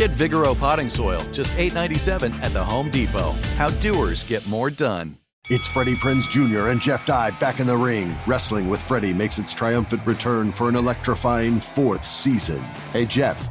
Get Vigoro potting soil, just $8.97 at the Home Depot. How doers get more done. It's Freddie Prinze Jr. and Jeff Dye back in the ring. Wrestling with Freddie makes its triumphant return for an electrifying fourth season. Hey, Jeff.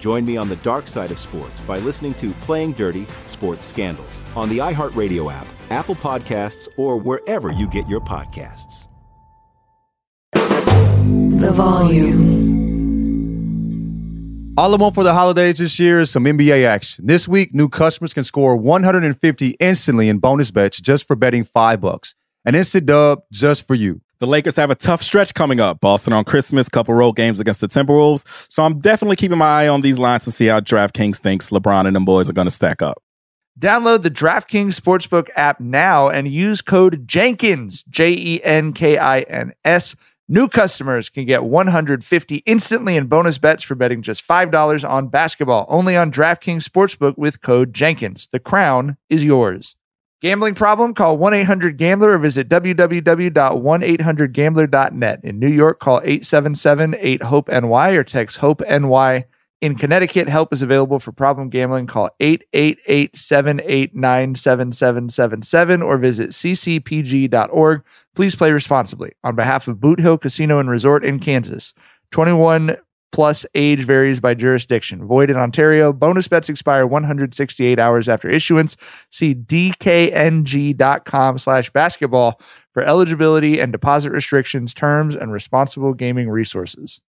Join me on the dark side of sports by listening to Playing Dirty Sports Scandals on the iHeartRadio app, Apple Podcasts, or wherever you get your podcasts. The volume. All I want for the holidays this year is some NBA action. This week, new customers can score 150 instantly in bonus bets just for betting five bucks. An instant dub just for you. The Lakers have a tough stretch coming up. Boston on Christmas, couple road games against the Timberwolves. So I'm definitely keeping my eye on these lines to see how DraftKings thinks LeBron and them boys are going to stack up. Download the DraftKings Sportsbook app now and use code Jenkins, J E N K I N S. New customers can get 150 instantly in bonus bets for betting just $5 on basketball, only on DraftKings Sportsbook with code Jenkins. The crown is yours. Gambling problem? Call 1-800-GAMBLER or visit www.1800gambler.net. In New York, call 877-8-HOPE-NY or text HOPE-NY. In Connecticut, help is available for problem gambling. Call 888-789-7777 or visit ccpg.org. Please play responsibly. On behalf of Boot Hill Casino and Resort in Kansas, 21 plus age varies by jurisdiction. Void in Ontario. Bonus bets expire 168 hours after issuance. See dkng.com slash basketball for eligibility and deposit restrictions, terms, and responsible gaming resources.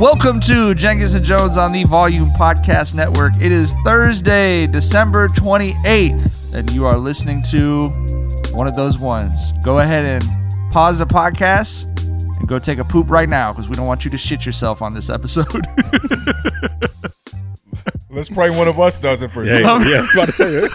Welcome to Jenkins and Jonez on the Volume Podcast Network. It is Thursday, December 28th, and you are listening to one of those ones. Go ahead and pause the podcast and go take a poop right now because we don't want you to shit yourself on this episode. Let's pray one of us does it for you. Yeah, yeah, I was about to say,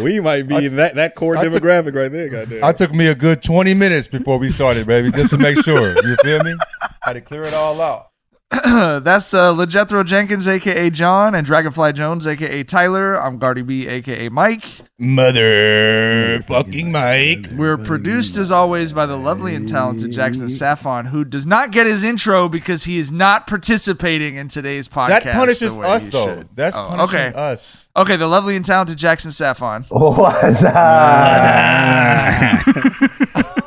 we, we might be in that, that core I took- demographic right there. Goddamn. I took me a good 20 minutes before we started, baby, just to make sure. You feel me? I Had to clear it all out. That's uh, LeJethro Jenkins, aka John, and Dragonfly Jones, aka Tyler. I'm Guardy B, aka Mike. Mother fucking Mike. We're produced as always by the lovely and talented Jackson Saffon, who does not get his intro because he is not participating in today's podcast. That the punishes way us, he though. should. That's Oh, punishing okay. us. Okay, the lovely and talented Jackson Saffon. What's up?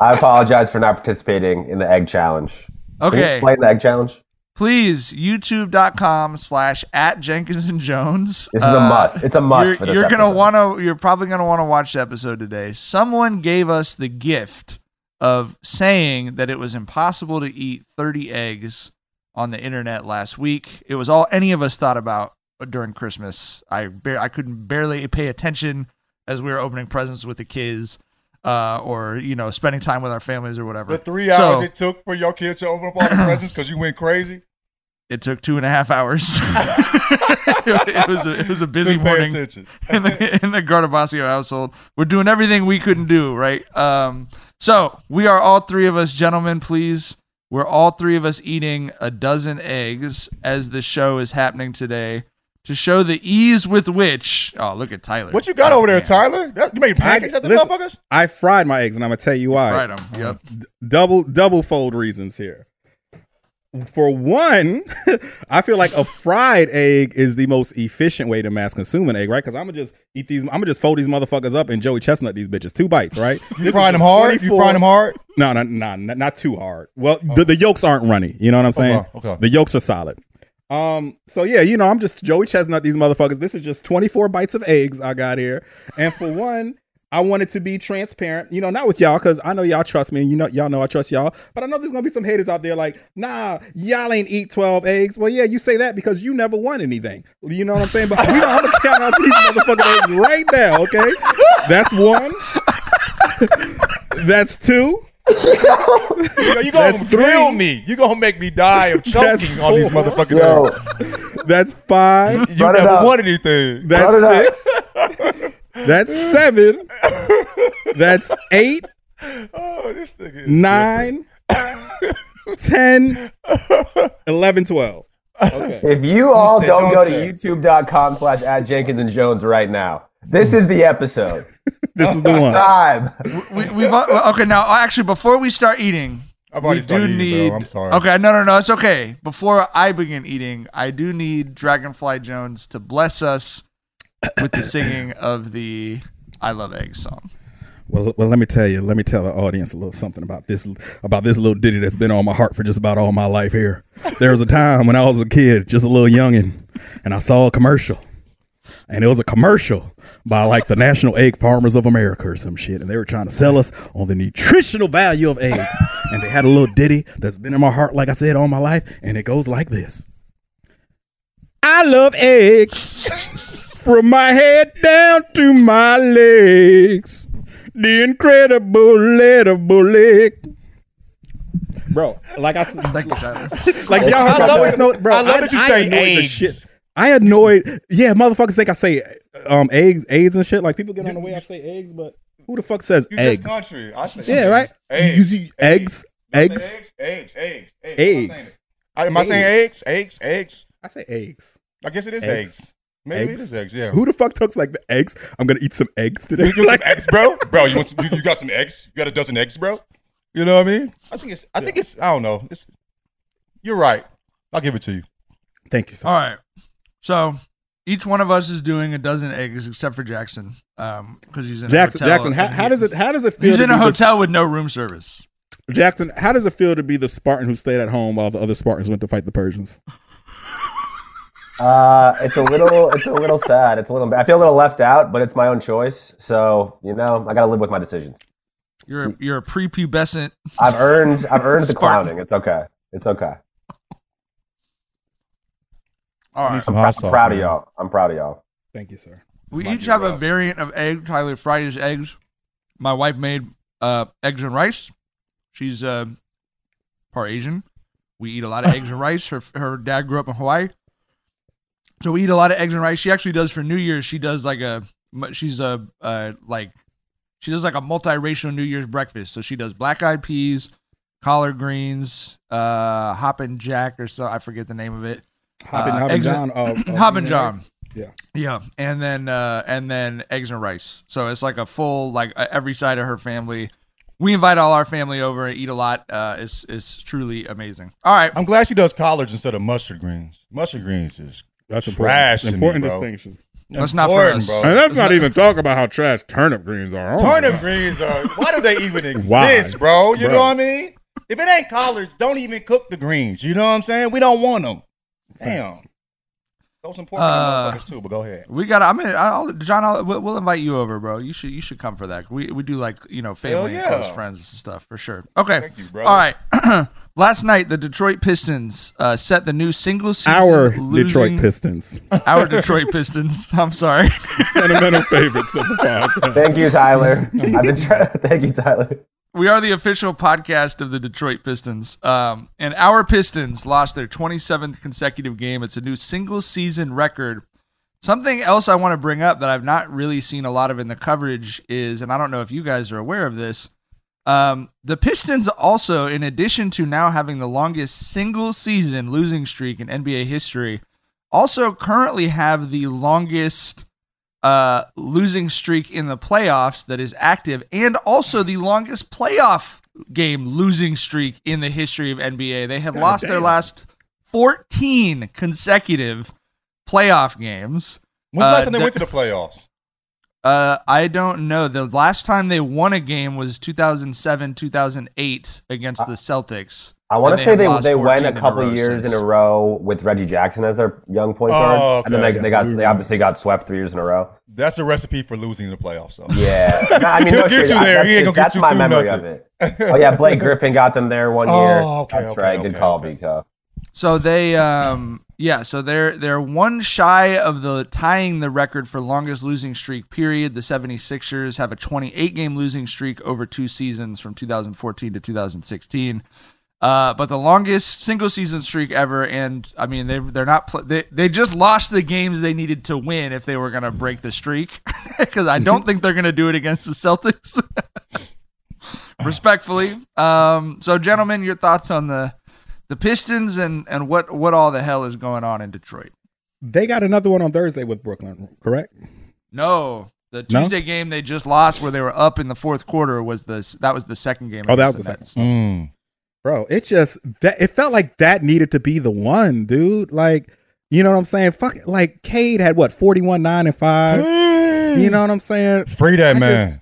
I apologize for not participating in the egg challenge. Can you Okay. explain the egg challenge? Please, youtube.com slash at Jenkins and Jonez. This is a must. It's a must You're, for this you're gonna want to. You're probably gonna want to watch the episode today. Someone gave us the gift of saying that it was impossible to eat 30 eggs on the internet last week. It was all any of us thought about during Christmas. I bar- I couldn't barely pay attention as we were opening presents with the kids, uh, or you know, spending time with our families or whatever. The three hours So- it took for your kids to open up all the presents because you went crazy. It took two and a half hours. it was a, it was a busy Didn't pay morning attention. in the in the Gardabasio household. We're doing everything we couldn't do, right? Um, so we are all three of us, gentlemen. Please, we're all three of us eating a dozen eggs as the show is happening today. to show the ease with which. Oh, look at Tyler. What you got Oh, over there, man. Tyler? That- you made pancakes at the Listen, motherfuckers? I fried my eggs, and I'm gonna tell you why. Fried them. yep. D- double double fold reasons here. For one, I feel like a fried egg is the most efficient way to mass consume an egg, right? Because I'm gonna just eat these. I'm gonna just fold these motherfuckers up and Joey Chestnut these bitches. Two bites, right? You This frying them hard? You 24 frying them hard? No, no, no, not, not too hard. Well, the, the yolks aren't runny. You know what I'm saying? Okay, okay. The yolks are solid. Um. So yeah, you know, I'm just Joey Chestnut these motherfuckers. This is just 24 bites of eggs I got here, and for one. I wanted to be transparent, you know, not with y'all, because I know y'all trust me, and you know, y'all know I trust y'all. But I know there's gonna be some haters out there like, nah, y'all ain't eat 12 eggs. Well, yeah, you say that because you never won anything. You know what I'm saying? But we don't I'm gonna count out these motherfucking eggs right now, okay? That's one. That's two. You gonna That's thrill three. me. You gonna make me die of choking on these four. motherfucking Yo. eggs. That's five. You Run never won anything. That's Run six. That's seven. That's eight, oh, this nigga is nine, 10, 11, 12. Okay. If you all don't, don't go say. to youtube.com slash at Jenkins and Jonez right now, this is the episode. This is the one. Time. We, we've uh, okay now. Actually, before we start eating, I've already we do started eating, need. bro. I'm sorry. Okay, no, no, no, it's okay. Before I begin eating, I do need Dragonfly Jones to bless us with the singing of the "I Love Eggs" song. Well, well, let me tell you. Let me tell the audience a little something about this about this little ditty that's been on my heart for just about all my life. Here, there was a time when I was a kid, just a little youngin, and I saw a commercial, and it was a commercial by like the National Egg Farmers of America or some shit, and they were trying to sell us on the nutritional value of eggs, and they had a little ditty that's been in my heart, like I said, all my life, and it goes like this: I love eggs. From my head down to my legs. The incredible little bullet. Bro, like I said, Thank you, Tyler. like y'all I love always it. know, bro. I love that you say annoyed the eggs. shit. I annoyed, yeah, motherfuckers think I say um eggs, AIDS and shit. Like people get on the way I say eggs, but who the fuck says You eggs? country. I say Yeah, right. Eggs. You see eggs, I say eggs. Eggs. Eggs. Eggs. Eggs. Eggs. Am I saying eggs? Eggs. Eggs. I say eggs. I guess it is Eggs. eggs. Maybe Eggs? is eggs. Yeah. Who the fuck talks like the eggs? I'm gonna eat some eggs today. You want some eggs, bro? Bro, you want some, you, you got some eggs? You got a dozen eggs, bro? You know what I mean? I think it's. I think it's. I don't know. It's. You're right. I'll give it to you. Thank you, sir. All right. So each one of us is doing a dozen eggs, except for Jackson, um, because he's in Jackson, a hotel. Jackson, how, how does it how does it feel? He's in a be the- hotel with no room service. Jackson, how does it feel to be the Spartan who stayed at home while the other Spartans went to fight the Persians? Uh, it's a little, it's a little sad. It's a little. I feel a little left out, but it's my own choice. So you know, I got to live with my decisions. You're a, you're a prepubescent. I've earned, I've earned the Spartan. clowning. It's okay. It's okay. All Need right. some I'm hot pr- sauce. proud of y'all. I'm proud of y'all. Thank you, sir. We each be have a variant of egg. Tyler fried his eggs. My wife made uh, eggs and rice. She's uh, part Asian. We eat a lot of eggs and rice. Her her dad grew up in Hawaii, so we eat a lot of eggs and rice. She actually does for New Year's. She does like a she's a uh, like she does like a multiracial New Year's breakfast. So she does black eyed peas, collard greens, uh, hoppin' jack or so I forget the name of it. Hoppin' Uh, Hoppin' John. and- of- of Hoppin' John. Rice. Yeah. Yeah, and then uh and then eggs and rice. So it's like a full like uh, every side of her family. We invite all our family over and eat a lot. Uh, it's it's truly amazing. All right, I'm glad she does collards instead of mustard greens. Mustard greens is That's a trash. important. to me, bro. distinction. That's not for Important, us. bro. And let's not even talk about how trash turnip greens are. Oh Turnip God. greens are. Why do they even Why? exist, bro? You Bro. know what I mean? If it ain't collards, don't even cook the greens. You know what I'm saying? We don't want them. Damn. Those important Uh, motherfuckers too. But go ahead. we got. I mean, I'll, John, I'll, we'll, we'll invite you over, bro. You should you should come for that. We we do like you know family Hell and close friends and stuff for sure. Okay, Thank you, brother. all right. Last night, the Detroit Pistons uh, set the new single season Our Detroit Pistons, Our Detroit Pistons. I'm sorry. sentimental favorites of the podcast. Thank you, Tyler. I've been trying. Thank you, Tyler. We are the official podcast of the Detroit Pistons. Um, and our Pistons lost their 27th consecutive game. It's a new single season record. Something else I want to bring up that I've not really seen a lot of in the coverage is, and I don't know if you guys are aware of this, um, the Pistons also, in addition to now having the longest single season losing streak in NBA history, also currently have the longest uh, losing streak in the playoffs that is active, and also the longest playoff game losing streak in the history of NBA. They have God lost their last 14 consecutive playoff games. When's the Uh, last time they the- went to the playoffs? Uh, I don't know. The last time they won a game was 2007, 2008 against the Celtics. I want And to say they they 14 went a couple row years since. in a row with Reggie Jackson as their young point guard, Oh, and then okay. they, they got they obviously got swept three years in a row. That's a recipe for losing the playoffs. So. Yeah, No, I mean, He'll no get shit, you there. That's, He ain't gonna that's get you my memory nothing. of it. Oh yeah, Blake Griffin got them there one year. Oh, okay, that's okay, right. Good call, okay. Vico. So they, um, yeah, so they're they're one shy of the tying the record for longest losing streak period. The 76ers have a 28 game losing streak over two seasons from 2014 to 2016. Uh, but the longest single season streak ever, and I mean they they're not pl- they they just lost the games they needed to win if they were gonna break the streak because I don't think they're gonna do it against the Celtics. Respectfully, um, so gentlemen, your thoughts on the the Pistons and and what what all the hell is going on in Detroit? They got another one on Thursday with Brooklyn, correct? No, the No? Tuesday game they just lost where they were up in the fourth quarter was the that was the second game. Oh, that was against the second. Mm. Bro, it just that it felt like that needed to be the one, dude. Like, you know what I'm saying? Fuck. Like Cade had what, 41, 9, and 5. You know what I'm saying? Free that I man.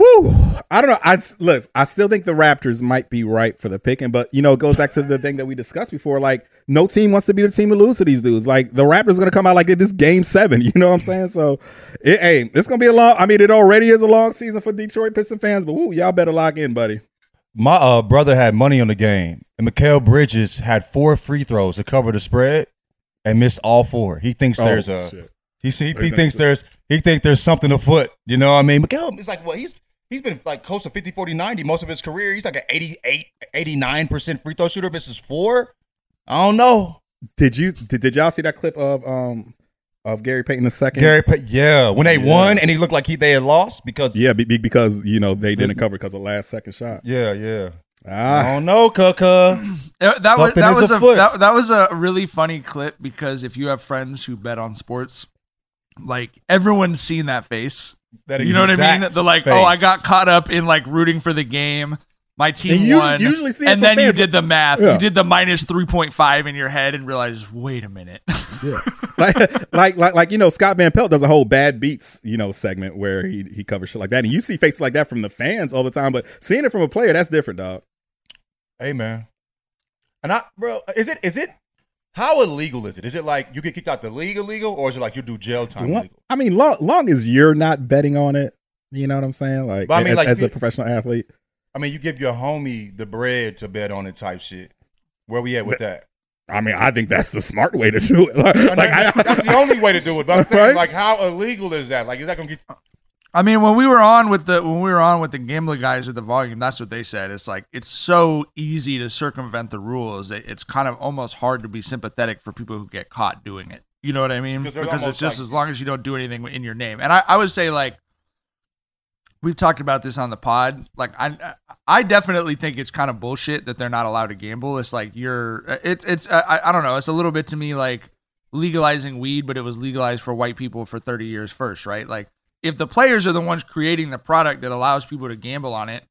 Woo! I don't know. I look. I still think the Raptors might be right for the picking, but you know, it goes back to the thing that we discussed before. Like, no team wants to be the team to lose to these dudes. Like, the Raptors going to come out like this game seven. You know what I'm saying? So, it, hey, it's going to be a long. I mean, it already is a long season for Detroit Piston fans, but woo, y'all better lock in, buddy. My uh, brother had money on the game, and Mikal Bridges had four free throws to cover the spread and missed all four. He thinks Oh, there's a shit. he see, he he thinks there's he think there's something afoot. You know what I mean? Mikal is like what he's he's been like close to 50 40 90 most of his career. He's like an 88 89% free throw shooter. This is four. I don't know. Did you did, did y'all see that clip of um of Gary Payton the second? Gary Payton, yeah, when they Yeah. won and he looked like he they had lost because Yeah, be, be- because you know they didn't cover because of last second shot. yeah, yeah. I Ah, don't know, Kaka. That was that that is was a afoot. that, that was a really funny clip because if you have friends who bet on sports, like everyone's seen that face. That You know what I mean? The They're like, oh, I got caught up in like rooting for the game. My team And you won. usually see and from then you did the math. Yeah. You did the minus three point five in your head and realized, wait a minute. yeah. like, like like like you know Scott Van Pelt does a whole bad beats you know segment where he he covers shit like that, and you see faces like that from the fans all the time, but seeing it from a player that's different, dog. Hey man. And I bro, is it is it how illegal is it? Is it like you get kicked out the league illegal or is it like you do jail time Long, illegal? I mean, long long as you're not betting on it, you know what I'm saying? Like, But I mean, as, like, as a professional athlete, I mean, you give your homie the bread to bet on it type shit. Where we at with that? I mean, I think that's the smart way to do it. Like, like, that's, I- that's the only way to do it. But I'm saying, Right? like, how illegal is that? Like, is that gonna get? I mean, when we were on with the when we were on with the gambling guys at the volume, that's what they said. It's like it's so easy to circumvent the rules. It, it's kind of almost hard to be sympathetic for people who get caught doing it. You know what I mean? 'Cause Because it's just like- as long as you don't do anything in your name. And I, I would say like we've talked about this on the pod. Like I I definitely think it's kind of bullshit that they're not allowed to gamble. It's like you're it's it's I, I don't know. It's a little bit to me like legalizing weed, but it was legalized for white people for 30 years first, right? Like if the players are the ones creating the product that allows people to gamble on it,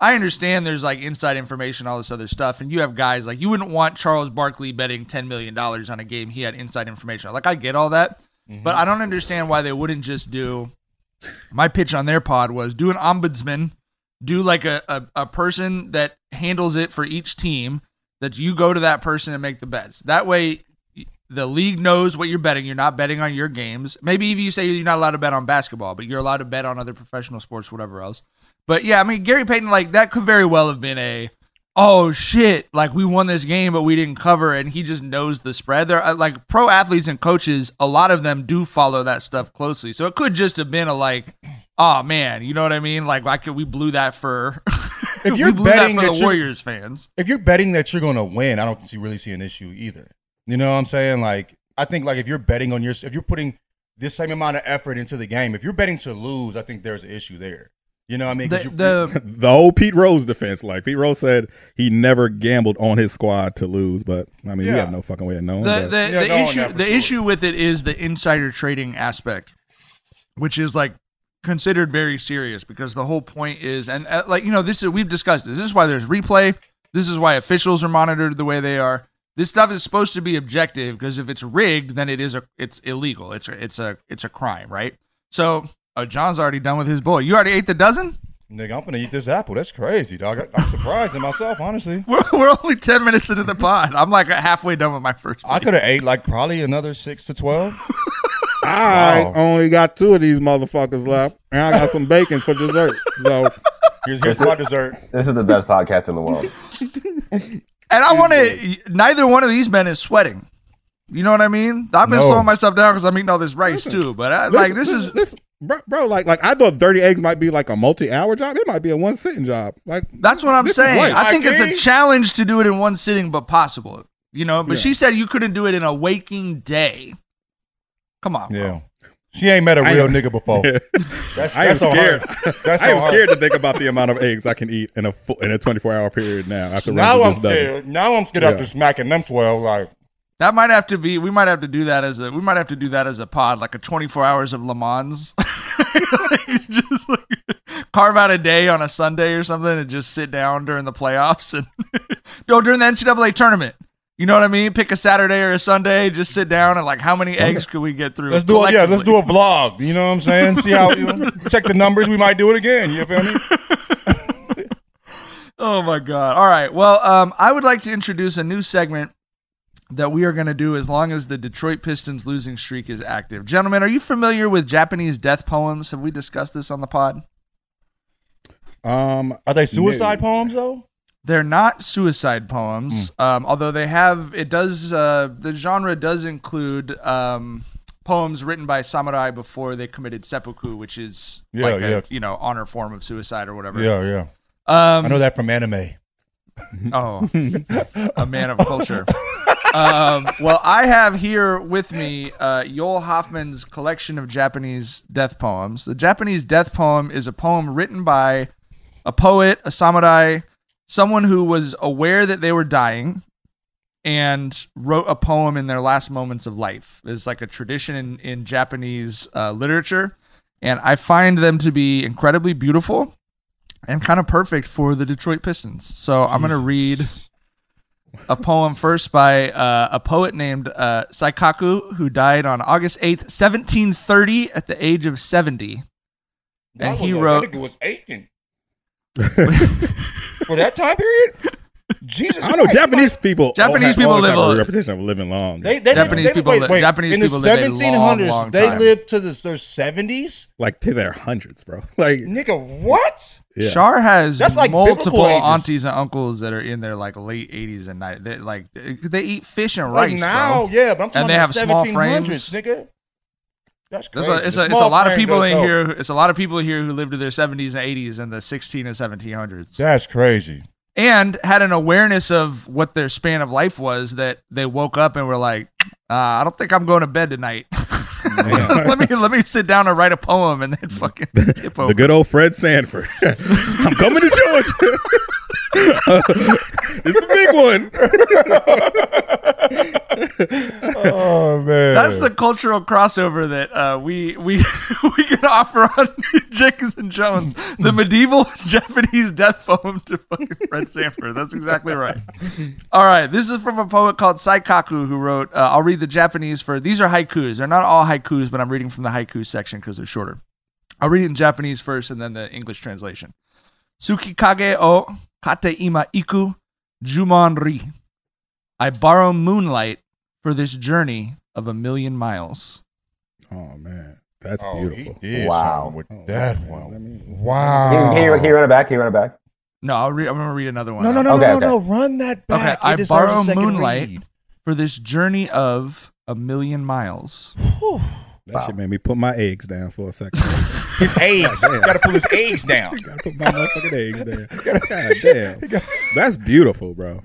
I understand there's like inside information, all this other stuff, and you have guys like you wouldn't want Charles Barkley betting ten million dollars on a game he had inside information. Like I get all that, mm-hmm. but I don't understand why they wouldn't just do. My pitch on their pod was do an ombudsman, do like a, a, a person that handles it for each team. That you go to that person and make the bets. That way, the league knows what you're betting. You're not betting on your games. Maybe even you say you're not allowed to bet on basketball, but you're allowed to bet on other professional sports, whatever else. But yeah, I mean, Gary Payton, like that could very well have been a, oh shit, like we won this game, but we didn't cover, and he just knows the spread. There, uh, like pro athletes and coaches, a lot of them do follow that stuff closely. So it could just have been a like, oh man, you know what I mean? Like, why could we blew that for? If you're blew that betting for that the you're- Warriors fans. If you're betting that you're gonna win, I don't see, really see an issue either. You know what I'm saying? Like, I think like if you're betting on your, if you're putting this same amount of effort into the game, if you're betting to lose, I think there's an issue there. You know what I mean? The, you- the the whole Pete Rose defense. Like Pete Rose said, he never gambled on his squad to lose. But I mean, we Yeah. have no fucking way of knowing. the but- the, Yeah, the go issue the sure. issue with it is the insider trading aspect, which is like considered very serious because the whole point is and uh, like you know this is we've discussed this. This is why there's replay. This is why officials are monitored the way they are. This stuff is supposed to be objective because if it's rigged, then it is a it's illegal. It's a, it's a it's a crime, right? So, uh, John's already done with his boy. You already ate the dozen. nigga, I'm gonna eat this apple. That's crazy, dog. I, I'm surprised in myself, honestly. We're, we're only ten minutes into the pod. I'm like halfway done with my first. I could have ate like probably another six to twelve. I Wow. only got two of these motherfuckers left, and I got some bacon for dessert. So Here's, here's my dessert. This is the best podcast in the world. And I want to. Neither one of these men is sweating. You know what I mean? I've been No. slowing myself down because I'm eating all this rice too. But I, like this is this, bro, bro. Like, like I thought thirty eggs might be like a multi-hour job. It might be a one sitting job. Like that's what I'm saying. light. I think it's a challenge to do it in one sitting, but possible. You know. But Yeah. she said you couldn't do it in a waking day. Come on. bro. Yeah. She ain't met a I real am- nigga before. That's, I am that's on her. scared. That's I am on her. scared to think about the amount of eggs I can eat in a fu- in a twenty four hour period now. After Now running I'm through this dozen. scared. Now I'm scared Yeah. after smacking them twelve. Like That might have to be. We might have to do that as a. We might have to do that as a pod, like a 24 hours of Le Mans. just like, carve out a day on a Sunday or something, and just sit down during the playoffs and no during the NCAA tournament. You know what I mean? Pick a Saturday or a Sunday, just sit down and like, how many eggs could we get through? let's do it. Yeah, let's do a vlog. You know what I'm saying? See how you know, check the numbers. We might do it again. You feel me? Oh my god! All right. Well, um, I would like to introduce a new segment that we are going to do as long as the Detroit Pistons losing streak is active. Gentlemen, are you familiar with Japanese death poems? Have we discussed this on the pod? Um, Are they suicide poems though? They're not suicide poems, um, although they have. It does. Uh, the genre does include um, poems written by samurai before they committed seppuku, which is Yeah, like yeah. a you know honor form of suicide or whatever. Yeah, yeah. Um, I know that from anime. Oh, a man of culture. um, well, I have here with me uh, Joel Hoffman's collection of Japanese death poems. The Japanese death poem is a poem written by a poet, a samurai, someone who was aware that they were dying and wrote a poem in their last moments of life. It's like a tradition in, in Japanese uh, literature. And I find them to be incredibly beautiful and kind of perfect for the Detroit Pistons. So I'm going to read a poem first by uh, a poet named uh, Saikaku, who died on August 8th, 1730, at the age of 70. And he wrote. Was aching for that time period. Jesus, I don't know Christ. Japanese people. Japanese have- people always live a a- reputation of living long. They, they Japanese lived, they, people wait, wait, Japanese in the people live a long, 1700s. they time. lived to the, their 70s. like to their hundreds, bro. Like Nigga, what? yeah. Shar has That's like multiple biblical aunties and uncles that are in their like late 80s and 90s. They, like they eat fish and Like rice, now, bro. yeah, but I'm talking And they about have the small 1700s, frames. nigga. That's crazy. a, it's a, it's a lot of people in here. It's a lot of people here who lived to their 70s and 80s in the 16 and 1700s, That's crazy. and had an awareness of what their span of life was. That they woke up and were like, uh, "I don't think I'm going to bed tonight. let me let me sit down and write a poem and then fucking tip over." The good old Fred Sanford. I'm coming to Georgia. it's the big one. Oh man, That's the cultural crossover that uh, we we we can offer on Jenkins and Jonez, the medieval Japanese death poem to fucking Fred Sanford. That's exactly right. All right, this is from a poet called Saikaku who wrote. Uh, I'll read the Japanese for these are haikus. They're not all haikus, but I'm reading from the haiku section because they're shorter. I'll read it in Japanese first and then the English translation. Tsukikage o kate ima iku jumon ri. I borrow moonlight for this journey of a million miles. Oh man, that's Oh, beautiful. He did Wow. with Oh, that man, one. let me- Wow. Can, you- can, you, can you run it back? Can you run it back? No, I'll read, I'm going to read another one. No, no, no, Okay, no, okay. no, no. Run that Okay, back. I It deserves borrow a second moonlight read. for this journey of a million miles. That shit made me put my eggs down for a second. His eggs. Got to pull his eggs down. Gotta put my motherfucking eggs down. God damn. That's beautiful, bro.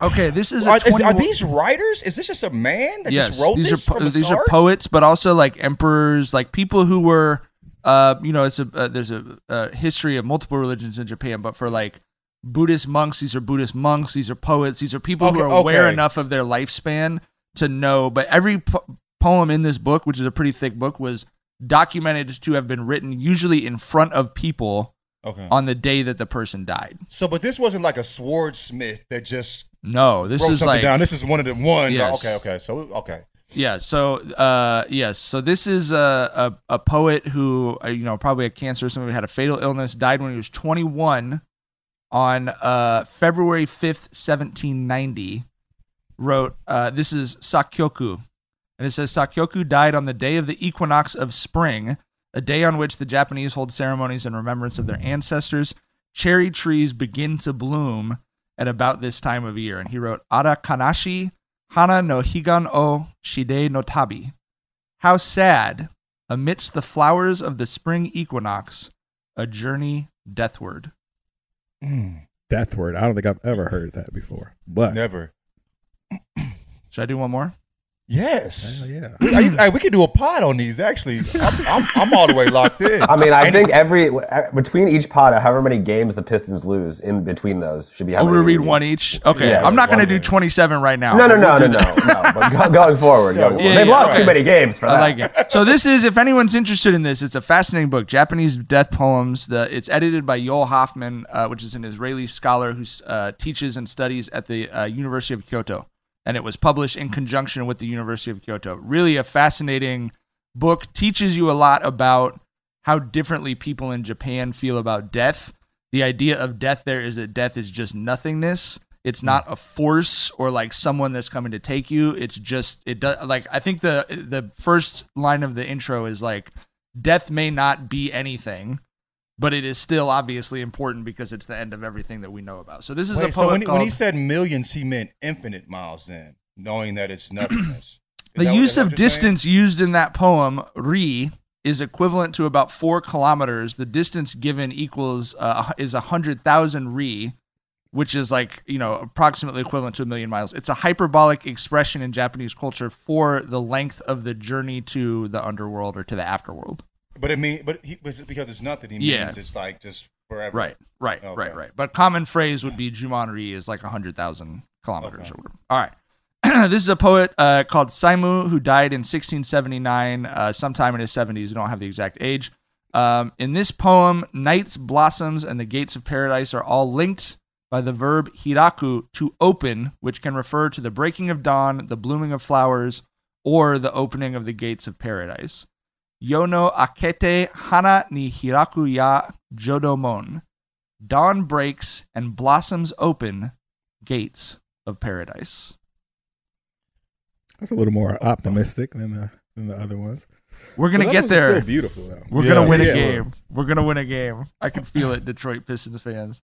Okay, this is a Are, is- are these writers? Is this just a man that yes, just wrote these this are po- from the these start? are poets, but also like emperors, like people who were Uh, you know, it's a uh, there's a, a history of multiple religions in Japan, but for like Buddhist monks, these are Buddhist monks. These are poets. These are people who are aware okay. enough of their lifespan to know. But every po- poem in this book, which is a pretty thick book, was documented to have been written usually in front of people Okay. on the day that the person died. So, but this wasn't like a swordsmith that just No, this is like down. This is one of the ones. Yes. Okay, okay. So, okay. Yeah. So, uh, yes. So this is a, a, a poet who, uh, you know, probably had cancer. Somebody had a fatal illness, died when he was 21 on uh, February 5th, 1790. Wrote, uh, this is Sakyoku. And it says Sakyoku died on the day of the equinox of spring, a day on which the Japanese hold ceremonies in remembrance of their ancestors. Cherry trees begin to bloom at about this time of year. And he wrote, Ara Kanashi Hana no Higan o Shide no Tabi. How sad, amidst the flowers of the spring equinox, a journey deathward. Mm, Death word. I don't think I've ever heard that before. But Never. Should I do one more? Yes. Hell yeah. We, are you- hey, we could do a pod on these. Actually, I'm, I'm, I'm all the way locked in. I mean, I think every between each pot, however many games the Pistons lose in between those should be. how Oh, we read one each. Okay, Yeah, I'm not going to do 27 right now. No, no, no, no, no, no. But going forward, going Yeah, they've yeah, lost right. too many games for that. I that. like it. So this is, if anyone's interested in this, it's a fascinating book, Japanese death poems. The it's edited by Joel Hoffman, uh, which is an Israeli scholar who uh, teaches and studies at the uh, University of Kyoto, and it was published in conjunction with the University of Kyoto. Really, a fascinating book. Teaches you a lot about how differently people in Japan feel about death. The idea of death there is that death is just nothingness. It's not a force or like someone that's coming to take you. It's just it does like I think the the first line of the intro is like death may not be anything, but it is still obviously important because it's the end of everything that we know about. So this is a Wait, poet so when, he- called when he said millions, he meant infinite miles. Then, knowing that it's nothingness. The that use of you're saying? distance used in that poem, re, is equivalent to about four kilometers. The distance given equals uh, is a hundred thousand re, which is like you know approximately equivalent to a million miles. It's a hyperbolic expression in Japanese culture for the length of the journey to the underworld or to the afterworld. But it mean, but he, because it's nothing. He Yeah. means it's like just forever. Right, right, Okay. right, right. But common phrase would be Jumonri is like 100,000 kilometers or whatever. All right. this is a poet uh, called Saimu who died in 1679, uh, sometime in his 70s. We don't have the exact age. Um, in this poem, nights, blossoms, and the gates of paradise are all linked by the verb hiraku to open, which can refer to the breaking of dawn, the blooming of flowers, or the opening of the gates of paradise. Yono akete hana ni hiraku ya jodomon. Dawn breaks and blossoms open, gates of paradise. That's a little more optimistic than the than the other ones. We're gonna But get there. Still beautiful though. We're Yeah, gonna win a yeah. game. We're gonna win a game. I can feel it, Detroit Pistons fans.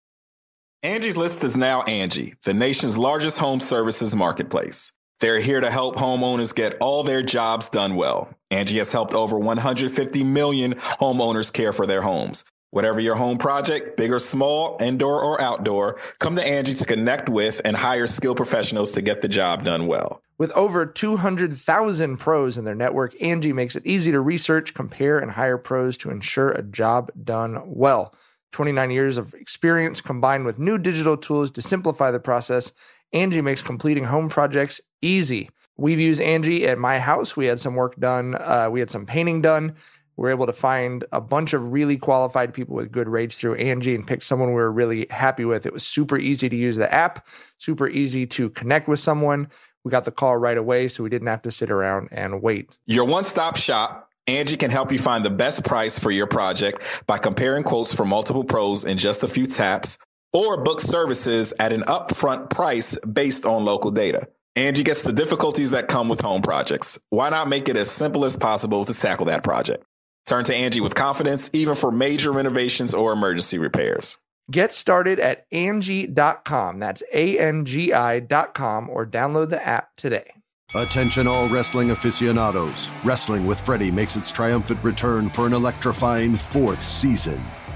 Angie's List is now Angie, the nation's largest home services marketplace. They're here to help homeowners get all their jobs done well. Angie has helped over 150 million homeowners care for their homes. Whatever your home project, big or small, indoor or outdoor, come to Angie to connect with and hire skilled professionals to get the job done well. With over 200,000 pros in their network, Angie makes it easy to research, compare, and hire pros to ensure a job done well. 29 years of experience combined with new digital tools to simplify the process, Angie makes completing home projects easy. We've used Angie at my house. We had some work done, uh, we had some painting done. We were able to find a bunch of really qualified people with good rates through Angie and pick someone we were really happy with. It was super easy to use the app, super easy to connect with someone. We got the call right away, so we didn't have to sit around and wait. Your one stop shop, Angie can help you find the best price for your project by comparing quotes from multiple pros in just a few taps or book services at an upfront price based on local data. Angie gets the difficulties that come with home projects. Why not make it as simple as possible to tackle that project? Turn to Angie with confidence, even for major renovations or emergency repairs. Get started at Angie.com. That's A N G I.com or download the app today. Attention, all wrestling aficionados. Wrestling with Freddie makes its triumphant return for an electrifying fourth season.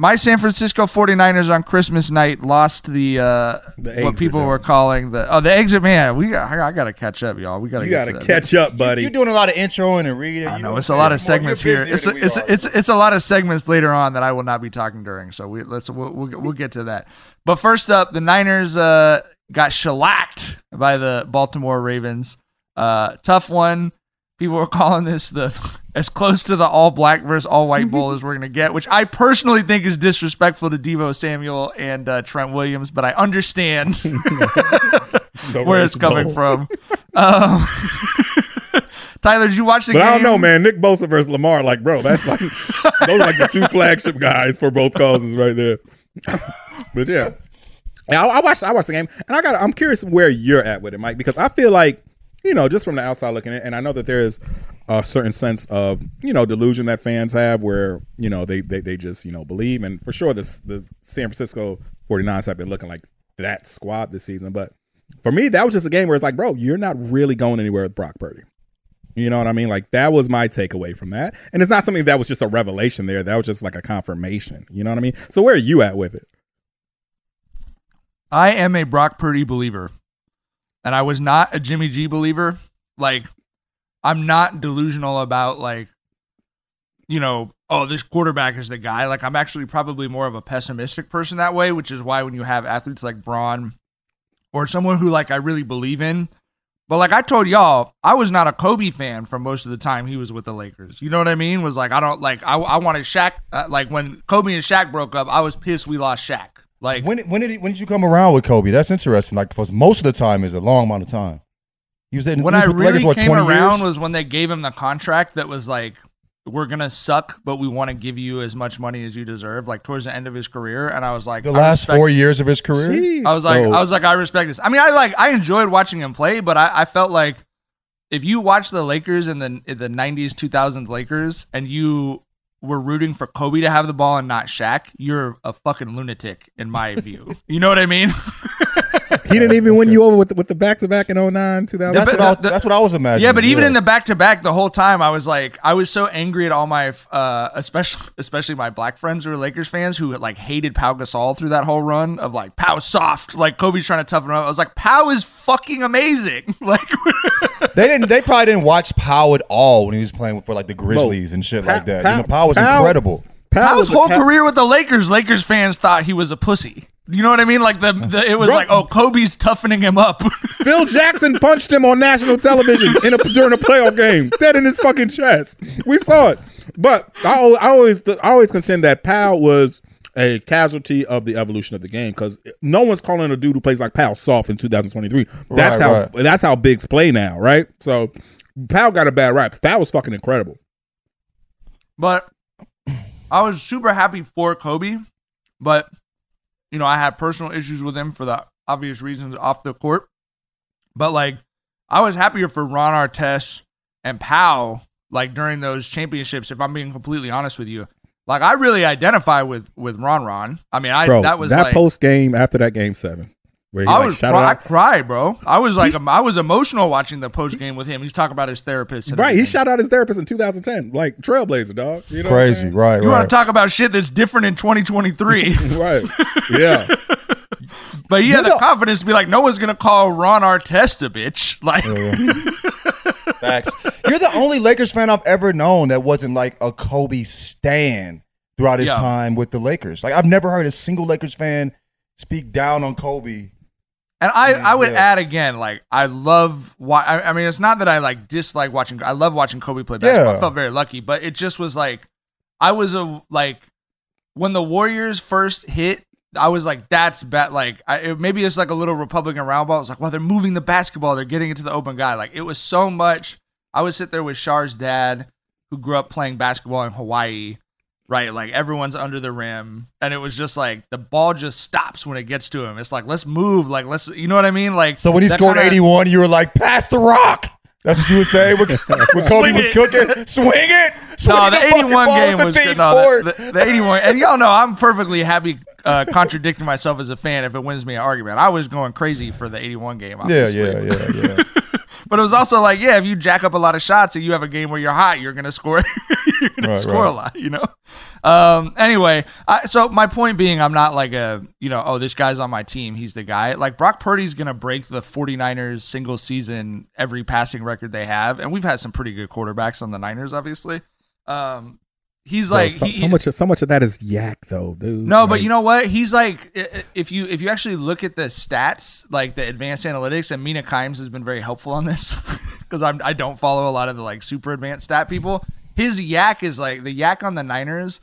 my San Francisco 49ers on Christmas night lost the, uh, The what people were calling the oh the exit man. We got, I, got to catch up, y'all. We got to You get gotta to catch up, buddy. You're doing a lot of introing and reading. I know it's a lot of segments here. It's a, it's, a, it's it's a lot of segments later on that I will not be talking during. So we let's we'll we'll, we'll get to that. But first up, the Niners uh, got shellacked by the Baltimore Ravens. Uh, tough one. People are calling this the as close to the all black versus all white bowl as we're gonna get, which I personally think is disrespectful to Deebo Samuel and uh, Trent Williams, but I understand where it's coming Bowl. from. Um, Tyler, did you watch the But game? I don't know, man. Nick Bosa versus Lamar, like, bro, that's like those are like the two flagship guys for both causes right there. but yeah, yeah, I, I watched. I watched the game, and I got. I'm curious where you're at with it, Mike, because I feel like you know, just from the outside looking in, and I know that there is a certain sense of you know delusion that fans have, where you know they they, they just you know believe, and for sure, this the San Francisco 49ers have been looking like that squad this season, but. For me, that was just a game where it's like, bro, you're not really going anywhere with Brock Purdy. You know what I mean? Like that was my takeaway from that. And it's not something that was just a revelation there. That was just like a confirmation. You know what I mean? So where are you at with it? I am a Brock Purdy believer, and I was not a Jimmy G believer. Like, I'm not delusional about like, you know, oh, this quarterback is the guy. Like, I'm actually probably more of a pessimistic person that way, which is why when you have athletes like Bron or someone who like I really believe in. But like I told y'all, I was not a Kobe fan for most of the time he was with the Lakers. You know what I mean? Was like I don't like I I wanted Shaq. Uh, like when Kobe and Shaq broke up, I was pissed we lost Shaq. Like when when did he, when did you come around with Kobe? That's interesting. Like for most of the time is a long amount of time. He was in when he I was the really Lakers, what, came around years? was when they gave him the contract that was like, we're gonna suck, but we want to give you as much money as you deserve. Like towards the end of his career, and I was like, the I last four years of his career. I was like, So- I was like, I respect this. I mean, I like, I enjoyed watching him play, but I, I felt like if you watch the Lakers in the in the '90s, 2000s Lakers, and you were rooting for Kobe to have the ball and not Shaq, you're a fucking lunatic in my view. you know what I mean? He didn't even win you over with the, with the back to back in 09, 2000. That's what I, that's what I was imagining. Yeah, but even in the back to back, the whole time I was like, I was so angry at all my, uh, especially especially my black friends who were Lakers fans who like hated Pau Gasol through that whole run of like Pau soft, like Kobe's trying to toughen him up. I was like, Pau is fucking amazing. Like, they didn't. They probably didn't watch Pau at all when he was playing for like the Grizzlies and shit like that. you know, Pau was Pau- incredible. Pau's whole career with the Lakers, Lakers fans thought he was a pussy. You know what I mean? Like the, the it was Bro- like, oh, Kobe's toughening him up. Phil Jackson punched him on national television in a, during a playoff game, dead in his fucking chest. We saw it. But I, I always I always contend that Pau was a casualty of the evolution of the game because no one's calling a dude who plays like Pau soft in 2023. That's Right, how right. that's how bigs play now, right? So Pau got a bad rap. Pau was fucking incredible. But I was super happy for Kobe, but you know, I had personal issues with him for the obvious reasons off the court. But like I was happier for Ron Artest and Pau like during those championships, if I'm being completely honest with you. Like I really identify with with Ron Ron. I mean I Bro, that was that like post game after that game seven. Where he I like was shouted cry- I cried, bro. I was like, I was emotional watching the post game with him. He's talking about his therapist. and Right, he everything. shot out his therapist in 2010, like Trailblazer, dog. You know what I'm Crazy, saying? right? You right. want to talk about shit that's different in 2023? right? Yeah, but he You had the confidence to be like, no one's gonna call Ron Artest a bitch. Like, Facts. You're the only Lakers fan I've ever known that wasn't like a Kobe stan throughout his Yeah. time with the Lakers. Like I've never heard a single Lakers fan speak down on Kobe. And I, I would Yeah. add again, like I love. Why I, I mean, it's not that I like dislike watching. I love watching Kobe play basketball. Yeah. I felt very lucky, but it just was like I was a like when the Warriors first hit. I was like, that's bad. Like, I, it, maybe it's like a little Republican roundball. I was like, well, they're moving the basketball. They're getting it to the open guy. Like, it was so much. I would sit there with Shar's dad, who grew up playing basketball in Hawaii, right? Like, everyone's under the rim. And it was just like, the ball just stops when it gets to him. It's like, let's move. Like, let's, you know what I mean? Like, So when he scored kinda- 81, you were like, pass the rock. That's what you would say when, when Kobe Swing was it. cooking. Swing it. Swing No, the fucking 81 game was good. No, the, the, the 81, and y'all know I'm perfectly happy uh, contradicting myself as a fan if it wins me an argument. I was going crazy for the 81 game. yeah, yeah, yeah, yeah. But it was also like, yeah, if you jack up a lot of shots and you have a game where you're hot, you're gonna score. you're gonna Right, score a lot, you know. Um. Anyway, I, so my point being, I'm not like a, you know, oh, this guy's on my team. He's the guy. Like Brock Purdy's gonna break the 49ers single season every passing record they have, and we've had some pretty good quarterbacks on the Niners, obviously. Um. He's Bro, like so, he- so much. So much of that is yak, though, dude. no, but you know what? He's like, if you if you actually look at the stats, like the advanced analytics, and Mina Kimes has been very helpful on this because I'm I don't follow a lot of the like super advanced stat people. His yak is like the yak on the Niners.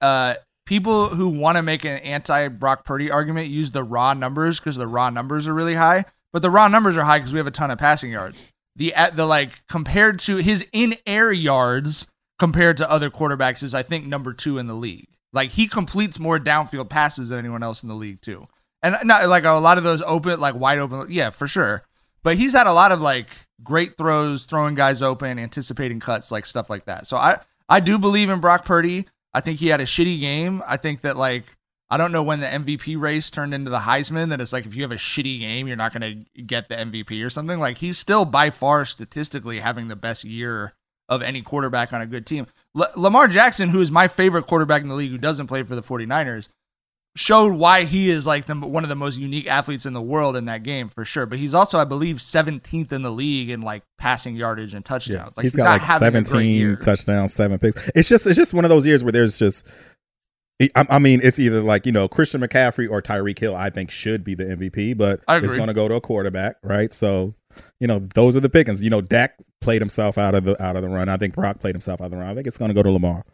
Uh, people who want to make an anti Brock Purdy argument use the raw numbers because the raw numbers are really high, but the raw numbers are high because we have a ton of passing yards. The at the like compared to his in air yards compared to other quarterbacks is I think number two in the league. Like he completes more downfield passes than anyone else in the league too. And not like a lot of those open, like wide open, yeah, for sure. But he's had a lot of like great throws, throwing guys open, anticipating cuts, like stuff like that. So I I do believe in Brock Purdy. I think he had a shitty game. I think that like I don't know when the MVP race turned into the Heisman that it's like if you have a shitty game, you're not going to get the MVP or something. Like he's still by far statistically having the best year of any quarterback on a good team. L- Lamar Jackson, who is my favorite quarterback in the league who doesn't play for the 49ers, showed why he is like the, one of the most unique athletes in the world in that game for sure. But he's also, I believe, 17th in the league in like passing yardage and touchdowns. Like he's got like having a great 17 touchdowns, seven picks. It's just it's just one of those years where there's just. I I mean, it's either like you know Christian McCaffrey or Tyreek Hill. I think should be the MVP, but it's going to go to a quarterback, right? So, you know, those are the pickings. You know, Dak played himself out of the out of the run. I think Brock played himself out of the run. I think it's going to go to Lamar.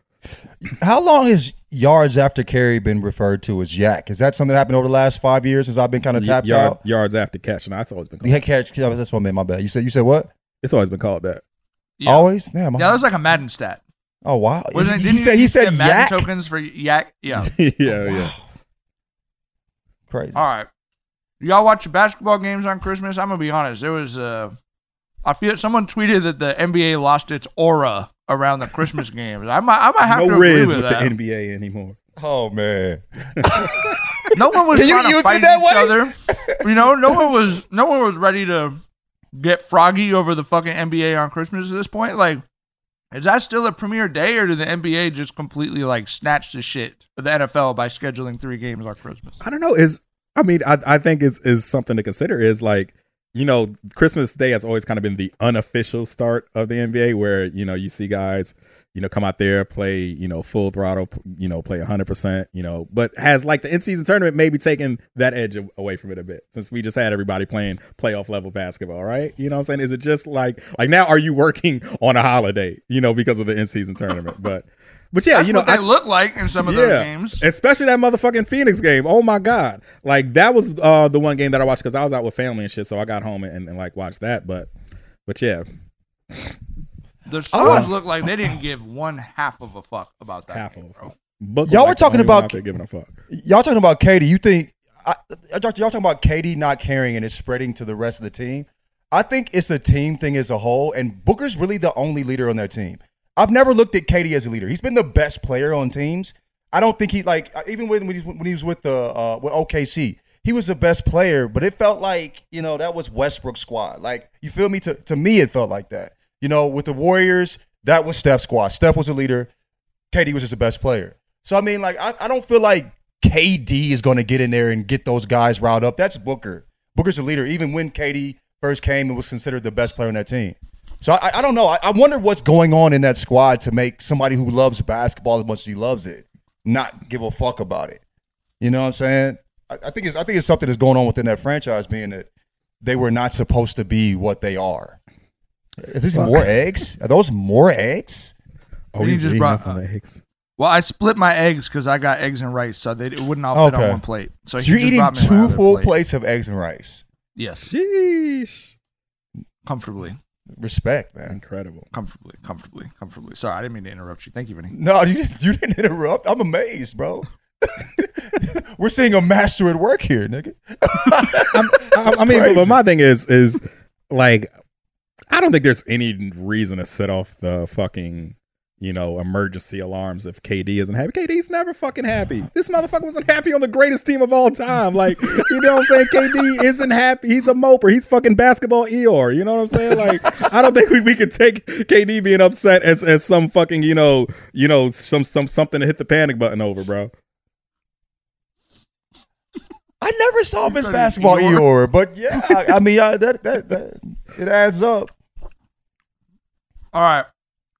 How long has yards after carry been referred to as yak? Is that something that happened over the last five years since I've been kind of tapped Yard- out? yards after catch, and that's always been called. The catch. That's what I meant. My bad. You said you said what? It's always been called that. Yeah. Always. Damn. Yeah, that was like a Madden stat. oh wow. Wasn't it? he, Didn't said you he used to said get Madden yak. tokens for yak. Yeah. yeah, oh, yeah. Crazy. All right. Y'all watch basketball games on Christmas? I'm gonna be honest. There was uh I feel someone tweeted that the NBA lost its aura around the Christmas games. I might I might have to No agree Riz with with that. the NBA anymore. Oh man. no one was Can you trying to fight that each other. You know, no one was no one was ready to get froggy over the fucking NBA on Christmas at this point. Like, is that still a premier day, or did the NBA just completely like snatch the shit of the NFL by scheduling three games on Christmas? I don't know. Is I mean, I I think is is something to consider. Is like you know, Christmas Day has always kind of been the unofficial start of the NBA, where you know you see guys, you know, come out there play, you know, full throttle, you know, play hundred percent, you know, but has like the in season tournament maybe taken that edge away from it a bit since we just had everybody playing playoff level basketball, right? You know what I'm saying? Is it just like like now are you working on a holiday, you know, because of the in season tournament? But but yeah, That's you know, what they I- look like in some of those games. Especially that motherfucking Phoenix game. Oh my god! Like that was uh, the one game that I watched because I was out with family and shit. So I got home and, and, like watched that. But but yeah, The Oh. look like they didn't give one half of a fuck about that. half game, of bro. Book was, Y'all were like, talking about- giving a fuck. Y'all talking about KD? You think I, y'all y'all talking about KD not caring and it's spreading to the rest of the team? I think it's a team thing as a whole, and Booker's really the only leader on their team. I've never looked at KD as a leader. He's been the best player on teams. I don't think he like even when when he, was with the uh, with OKC, he was the best player, but it felt like, you know, that was Westbrook squad. Like, you feel me? To to me, it felt like that. You know, with the Warriors, that was Steph's squad. Steph was the leader. KD was just the best player. So I mean, like, I, I don't feel like KD is gonna get in there and get those guys riled up. That's Booker. Booker's the leader, even when KD first came and was considered the best player on that team. So I, I don't know. I, I wonder what's going on in that squad to make somebody who loves basketball as much as he loves it not give a fuck about it. You know what I'm saying? I, I think it's I think it's something that's going on within that franchise, being that they were not supposed to be what they are. Is this more eggs? Are those more eggs? Oh, you you just just brought- brought from the eggs. Well, I split my eggs because I got eggs and rice, so they it wouldn't all fit on one plate. So, So, you're eating brought me my two full plate. plates of eggs and rice. Yes, Sheesh. comfortably, Respect, man. Incredible. comfortably, comfortably, comfortably. Sorry, I didn't mean to interrupt you. Thank you, Vinny. No, you didn't, you didn't interrupt. I'm amazed, bro. We're seeing a master at work here, nigga. I, I mean, but, crazy. but my thing is, is like, I don't think there's any reason to set off the fucking, you know, emergency alarms if KD isn't happy. KD's never fucking happy. This motherfucker wasn't happy on the greatest team of all time. Like, you know what I'm saying? KD isn't happy. He's a moper. He's fucking basketball Eeyore. You know what I'm saying? Like, I don't think we, we could take KD being upset as as some fucking, you know, you know, some some something to hit the panic button over, bro. I never saw Miss as Eeyore. basketball Eeyore, but yeah, I, I mean, I, that, that that it adds up. All right.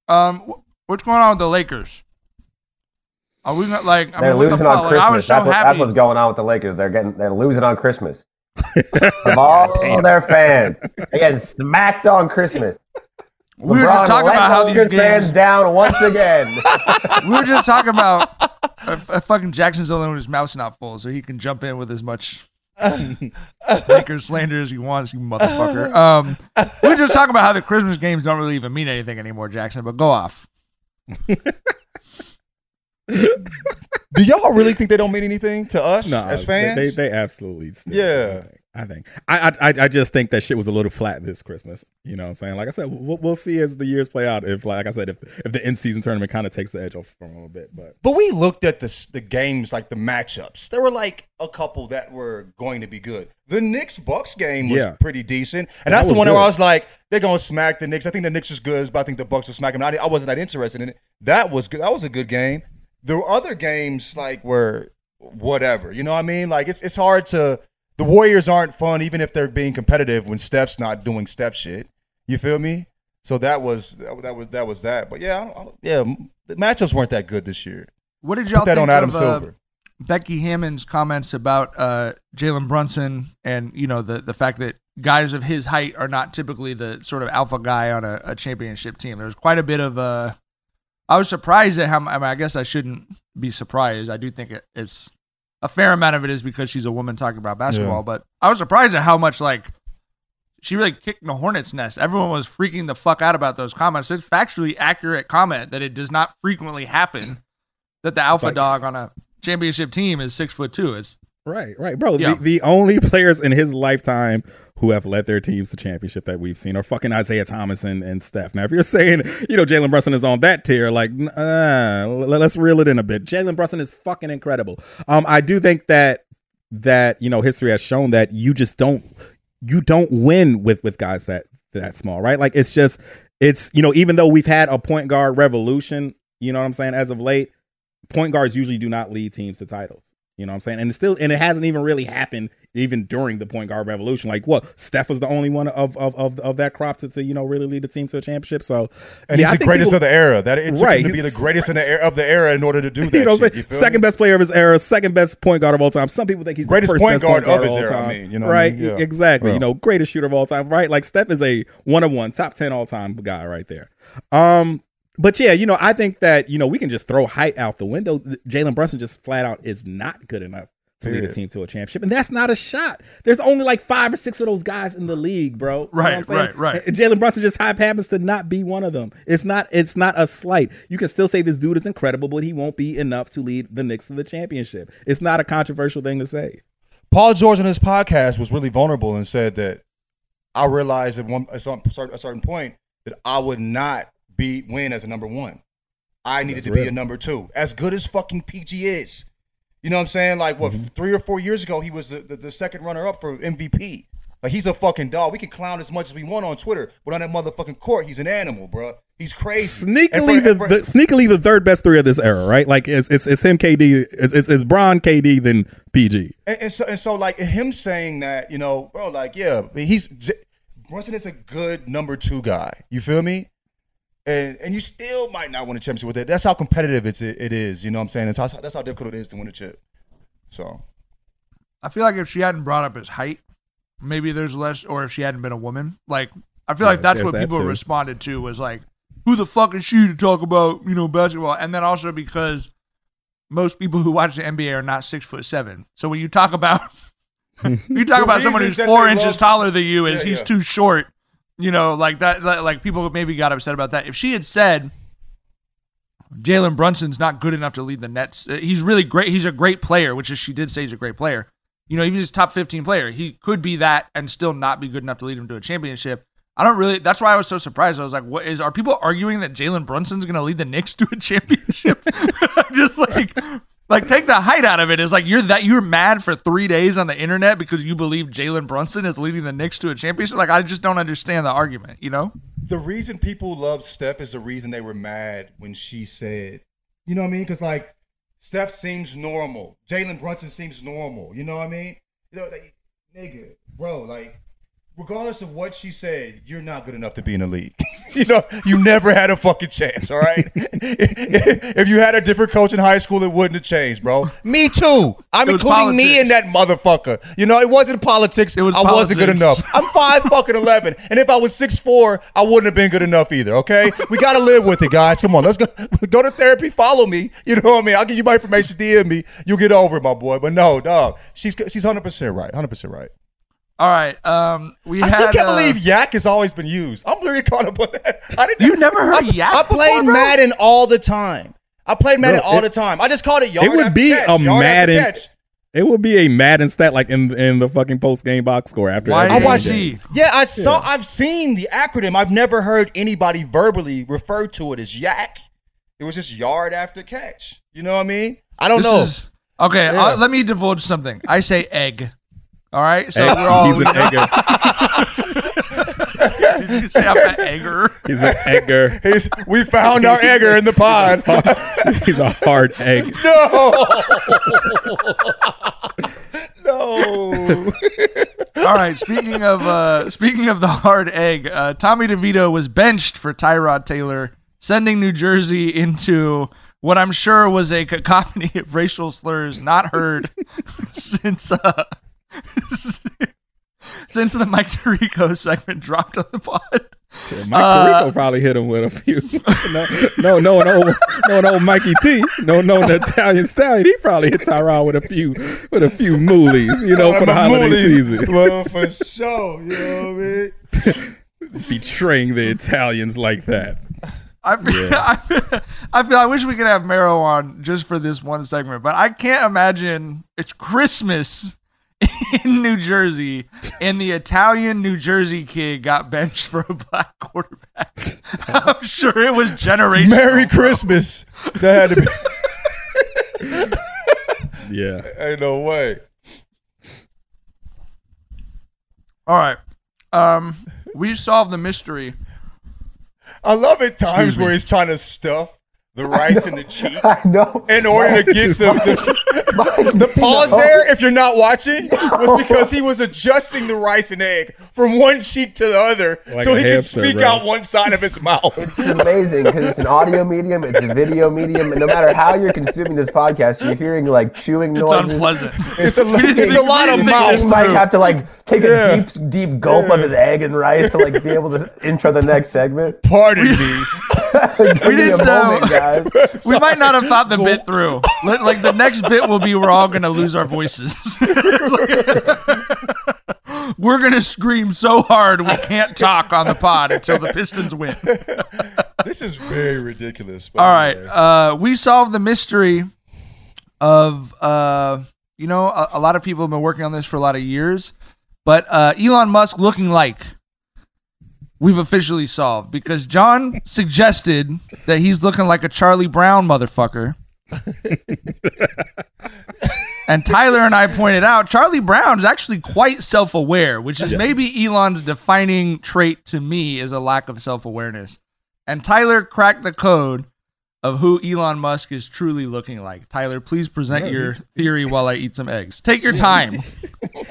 Um, wh- what's going on with the Lakers? Are we not like? I They're mean, what the losing fuck? on Like, Christmas. I was so that's, what, that's what's going on with the Lakers. They're getting they're losing on Christmas. Of all their fans, they get smacked on Christmas. we were just talking about how these Lakers fans down once again. we were just talking about uh, fucking Jackson's only when his mouth's not full, so he can jump in with as much Lakers slander as he wants, you motherfucker. Um, we were just talking about how the Christmas games don't really even mean anything anymore, Jackson. But go off. Do y'all really think they don't mean anything to us No, as fans? They, they absolutely still. Yeah. I think. I, I I just think that shit was a little flat this Christmas. You know what I'm saying? Like I said, we'll, we'll see as the years play out. If like I said, if if the end season tournament kind of takes the edge off from a little bit, but But we looked at the the games like the matchups. There were like a couple that were going to be good. The Knicks Bucks game was Yeah. pretty decent, and That that's the one where. I was like, they're gonna smack the Knicks. I think the Knicks was good, but I think the Bucks will smack them. I, I wasn't that interested in it. That was good. That was a good game. There were other games like were whatever. You know what I mean? Like it's it's hard to. The Warriors aren't fun, even if they're being competitive when Steph's not doing Steph shit. You feel me? So that was that, was that was that. But yeah, I, I, yeah, the matchups weren't that good this year. What did y'all Put that think on Adam of, uh, Silver. Becky Hammon's comments about uh, Jalen Brunson and you know the the fact that guys of his height are not typically the sort of alpha guy on a, a championship team. There's quite a bit of uh, I was surprised at how. I mean, I guess I shouldn't be surprised. I do think it, it's a fair amount of it is because she's a woman talking about basketball. Yeah. But I was surprised at how much like she really kicked in the hornet's nest. Everyone was freaking the fuck out about those comments. It's factually accurate comment that it does not frequently happen that the alpha Like- dog on a championship team is six foot two. It's right, right, bro. Yeah. The, the only players in his lifetime who have led their teams to championship that we've seen are fucking Isiah Thomas and, and Steph. Now, if you're saying you know Jalen Brunson is on that tier, like uh, let- let's reel it in a bit. Jalen Brunson is fucking incredible. Um, I do think that that you know history has shown that you just don't you don't win with with guys that that small, right? Like it's just it's you know even though we've had a point guard revolution, you know what I'm saying as of late, point guards usually do not lead teams to titles. You know what I'm saying? And it's still and it hasn't even really happened even during the point guard revolution. Like what? Steph was the only one of of of, of that crop to, to you know really lead the team to a championship. So And yeah, I he's the greatest people- of the era. That it took Right, him to be the greatest in the era, of the era in order to do that. you know what I'm shit, saying? Second me? best player of his era, second best point guard of all time. Some people think he's the Greatest first point guard of his all era, I time. mean, you know what I right? mean? Yeah. Exactly. You know, greatest shooter of all time. Right? Like Steph is a one of one, top ten all time guy right there. Um, but yeah, you know, I think that you know we can just throw height out the window. Jalen Brunson just flat out is not good enough to lead a team to a championship, and that's not a shot. There's only like five or six of those guys in the league, bro. You know Right, I'm right, right. Jalen Brunson just hype happens to not be one of them. It's not. It's not a slight. You can still say this dude is incredible, but he won't be enough to lead the Knicks to the championship. It's not a controversial thing to say. Paul George on his podcast was really vulnerable and said that I realized at one at some certain, a certain point that I would not be win as a number one. I needed That's to be a number two. As good as fucking PG is, You know what I'm saying? Like Mm-hmm. what three or four years ago, he was the, the, the second runner up for MVP. Like he's a fucking dog. We can clown as much as we want on Twitter, but on that motherfucking court, he's an animal, bro. He's crazy. Sneakily, for- the, for- the sneakily the third best three of this era, right? Like it's it's, it's him, KD, it's, it's it's Bron, KD, then PG. And, and so, and so, like him saying that, you know, bro, like, yeah, he's J- Brunson is a good number two guy. You feel me? And and you still might not win a championship with it. That's how competitive it's it is. You know what I'm saying? That's how that's how difficult it is to win a chip. So I feel like if she hadn't brought up his height, maybe there's less, or if she hadn't been a woman, like I feel like that's what that people too. responded to was like, "Who the fuck is she to talk about you know basketball?" And then also because most people who watch the NBA are not six foot seven, so when you talk about you talk The about someone who's four inches love- taller than you is Yeah, he's yeah. too short. You know, like that. Like people maybe got upset about that. If she had said. Jalen Brunson's not good enough to lead the Nets. Uh, He's really great. He's a great player, which is she did say he's a great player. You know, even his top 15 player, he could be that and still not be good enough to lead him to a championship. I don't really. That's why I was so surprised. I was like, "What is? Are people arguing that Jalen Brunson's going to lead the Knicks to a championship?" Just like, like take the height out of it. It's like you're that you're mad for three days on the internet because you believe Jalen Brunson is leading the Knicks to a championship. Like I just don't understand the argument. You know? the reason people love Steph is the reason they were mad when she said, you know what I mean? Because like Steph seems normal, Jalen Brunson seems normal. You know what I mean? You know, like, nigga, bro, like. Regardless of what she said, you're not good enough to be in the league. you know, you never had a fucking chance, all right? if you had a different coach in high school, it wouldn't have changed, bro. Me too. I'm including me politics. in that motherfucker. You know, it wasn't politics. It was I wasn't good enough. I'm five fucking eleven, and if I was six four, I wouldn't have been good enough either. Okay, we got to live with it, guys. Come on, let's go go to therapy. Follow me. You know what I mean? I'll give you my information. DM me. You'll get over it, my boy. But no, dog, she's she's hundred percent right. Hundred percent right. All right. Um, we I had. still can't uh, believe Yak has always been used. I'm really caught up on that. I didn't. You never heard I, Yak I played before, bro? Madden all the time. I played Madden Bro, all it- the time. I just called it yard. it would after be catch, a Madden. It would be a Madden stat like in in the fucking post game box score after. Why every I did watched game. he? Yeah, I saw. I've seen the acronym. I've never heard anybody verbally refer to it as yak. It was just yard after catch. You know what I mean? I don't This know. is okay. Yeah. uh, let me divulge something. I say egg. All right. So we're all. he's an egger. Did you say I'm an egger? He's an egger. He's- we found our egger in the pod. He's a hard egg. No, no. All right. Speaking of uh, speaking of the hard egg, uh, Tommy DeVito was benched for Tyrod Taylor, sending New Jersey into what I'm sure was a cacophony of racial slurs not heard since uh, since the Mike Tirico segment dropped on the pod. Mike Uh, Tirico probably hit him with a few. no, no, no, no, no, no, Mikey T. No, no, the Italian stallion. He probably hit Tyrod with a few, with a few moolies. You know, for the holiday season, Well, for sure. You know what I mean? betraying the Italians like that. I feel, I feel, I feel I wish we could have Mero on just for this one segment, but I can't imagine it's Christmas in New Jersey and the Italian New Jersey kid got benched for a black quarterback. I'm sure it was generational. Merry Christmas. That had to be. Yeah. Ain't no way. All right. Um, we solved the mystery. I love at times where he's trying to stuff the rice in the cheek I know. in order to get the, the, the pause there, if you're not watching, was because he was adjusting the rice and egg from one cheek to the other Like so a he could speak bro. out one side of his mouth. It's amazing because it's an audio medium, it's a video medium, and no matter how you're consuming this podcast, you're hearing like chewing It's noises. unpleasant. It's a, it's a lot of mouth. this You might have to like take Yeah. a deep, deep gulp of his egg and rice to like be able to intro the next segment. Pardon me. Give We me didn't know. moment, guys. We might not have thought the bit through. Like the next bit will be we're all gonna lose our voices. Like- we're gonna scream so hard we can't talk on the pod until the Pistons win. This is very ridiculous. All right, uh, we solved the mystery of uh, you know a, a lot of people have been working on this for a lot of years, but uh, Elon Musk looking like we've officially solved because John suggested that he's looking like a Charlie Brown motherfucker. and Tyler and I pointed out Charlie Brown is actually quite self-aware, which is Yes. maybe Elon's defining trait to me is a lack of self-awareness. And Tyler cracked the code of who Elon Musk is truly looking like. Tyler, please present your theory while I eat some eggs. Take your time.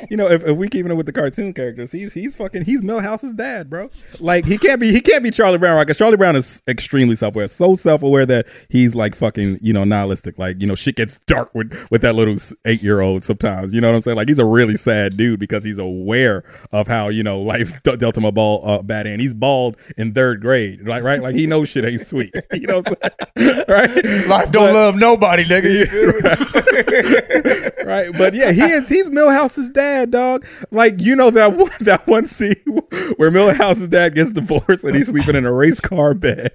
You know, if, if we keeping it with the cartoon characters, he's he's fucking he's Milhouse's dad, bro. Like he can't be he can't be Charlie Brown, right? Because Charlie Brown is extremely self aware, so self aware that he's like fucking you know nihilistic. Like you know, shit gets dark with with that little eight year old sometimes. You know what I'm saying? Like he's a really sad dude because he's aware of how you know life dealt him a ball uh, bad hand. He's bald in third grade, like right? Like he knows shit ain't sweet. You know what I'm saying? right? Life don't love nobody, nigga. Feel me? right? But yeah, he is. He's Milhouse's dad, dog. Like you know that one that one scene where Milhouse's dad gets divorced and he's sleeping in a race car bed,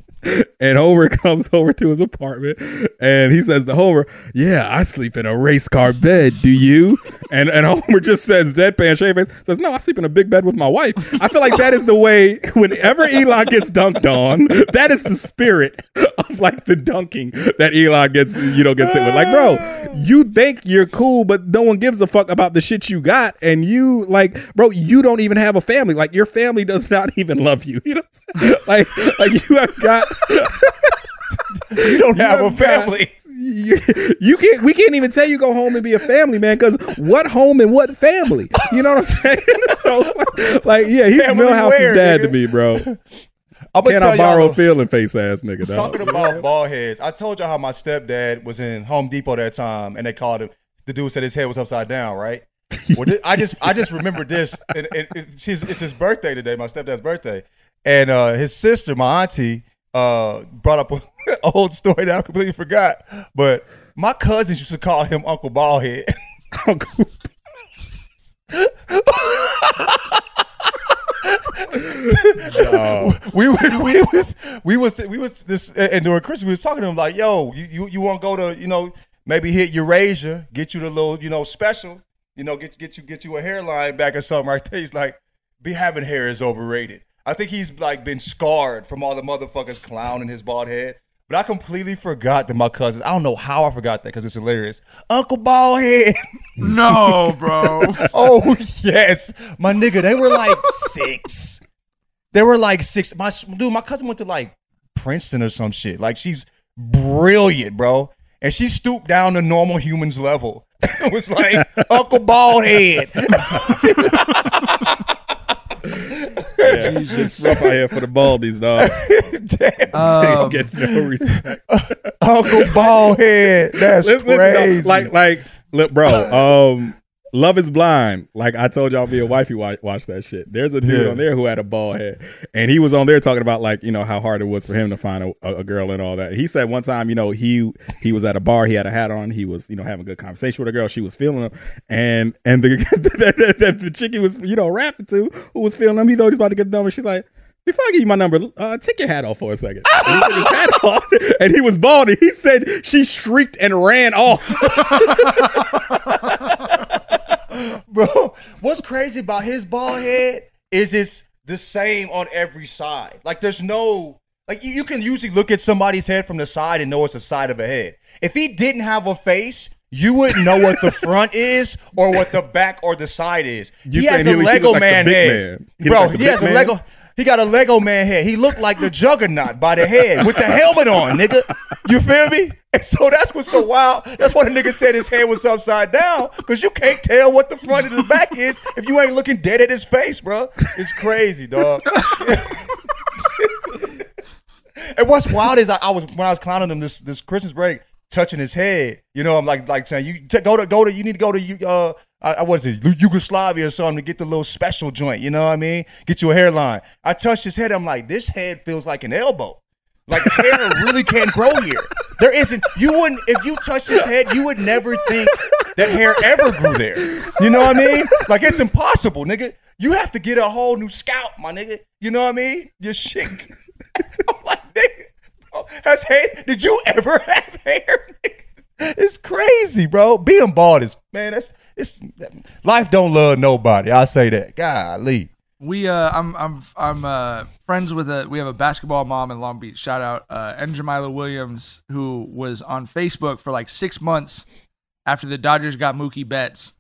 and Homer comes over to his apartment and he says to Homer, "Yeah, I sleep in a race car bed. Do you?" And and Homer just says deadpan shave face says, "No, I sleep in a big bed with my wife." I feel like that is the way whenever Eli gets dunked on, that is the spirit of like the dunking that Eli gets you know gets hit with. Like, bro, you think you're cool, but no one gives a fuck about the shit you got, and you like, bro, you don't even have a family. Like, your family does not even love you. You know, like, like you have got. You don't have a family. You, you can't. We can't even tell you go home and be a family man because what home and what family? You know what I'm saying? so, like, yeah, he's Family Milhouse's where, dad nigga? to me, bro. I'm Can I borrow a feeling face ass nigga? Dog. Talking about bald heads, I told y'all how my stepdad was in Home Depot that time, and they called him. The dude said his head was upside down, right? Well, thi- I just I just remembered this, and, and it's, his, it's his birthday today, my stepdad's birthday, and uh, his sister, my auntie, uh, brought up an old story that I completely forgot. But my cousins used to call him Uncle Baldhead. Uncle. we, we we was we was we was this and during Christmas we was talking to him like, yo, you you, you want to go to you know maybe hit Eurasia, get you the little you know special, you know get get you get you a hairline back or something right there. He's like, be having hair is overrated. I think he's like been scarred from all the motherfuckers clowning his bald head. But I completely forgot that my cousins. I don't know how I forgot that because it's hilarious. Uncle Baldhead. No, bro. oh yes, my nigga. They were like six. They were like six. My dude, my cousin went to like Princeton or some shit. Like she's brilliant, bro. And she stooped down to normal humans level. it was like Uncle Baldhead. Yeah, he's just rough out here for the baldies, dog. they don't get no respect. Uncle Baldhead. That's Listen, listen, crazy. though, like, like, look, bro. Um, Love is Blind. Like I told y'all, me and wifey watch, watched that shit. There's a dude Yeah. on there who had a bald head, and he was on there talking about like you know how hard it was for him to find a, a- a girl and all that. He said one time, you know, he he was at a bar, he had a hat on, he was you know having a good conversation with a girl, she was feeling him, and and the the, the, the chick he was you know rapping to who was feeling him, he thought he was about to get the number. She's like. Before I give you my number, uh, take your hat off for a second. And he took his hat off, and he was bald. And he said she shrieked and ran off. Bro, what's crazy about his bald head is it's the same on every side. Like there's no like you, can usually look at somebody's head from the side and know it's the side of a head. If he didn't have a face, you wouldn't know what the front is or what the back or the side is. You he has a he- Lego look like the man head. man. He Bro, like he has big a? Lego he got a Lego man head. He looked like the juggernaut by the head with the helmet on, nigga. You feel me? And so that's what's so wild. That's why the nigga said his head was upside down. Cause you can't tell what the front and the back is if you ain't looking dead at his face, bro. It's crazy, dog. and what's wild is I, I was when I was clowning him this this Christmas break, touching his head. You know, I'm like like saying you t- go to go to you need to go to you uh I, I what is it Yugoslavia or something to get the little special joint. You know what I mean? Get you a hairline. I touched his head. I'm like, this head feels like an elbow. Like hair really can't grow here. There isn't. You wouldn't if you touched his head. You would never think that hair ever grew there. You know what I mean? Like it's impossible, nigga. You have to get a whole new scalp, my nigga. You know what I mean? Your shit. I'm like, nigga, bro, has hair? Did you ever have hair? nigga? It's crazy, bro. Being bald is man. That's it's life. Don't love nobody. I say that. Golly. we uh I'm I'm I'm uh friends with a we have a basketball mom in Long Beach. Shout out uh and Jamila Williams who was on Facebook for like six months after the Dodgers got Mookie Betts,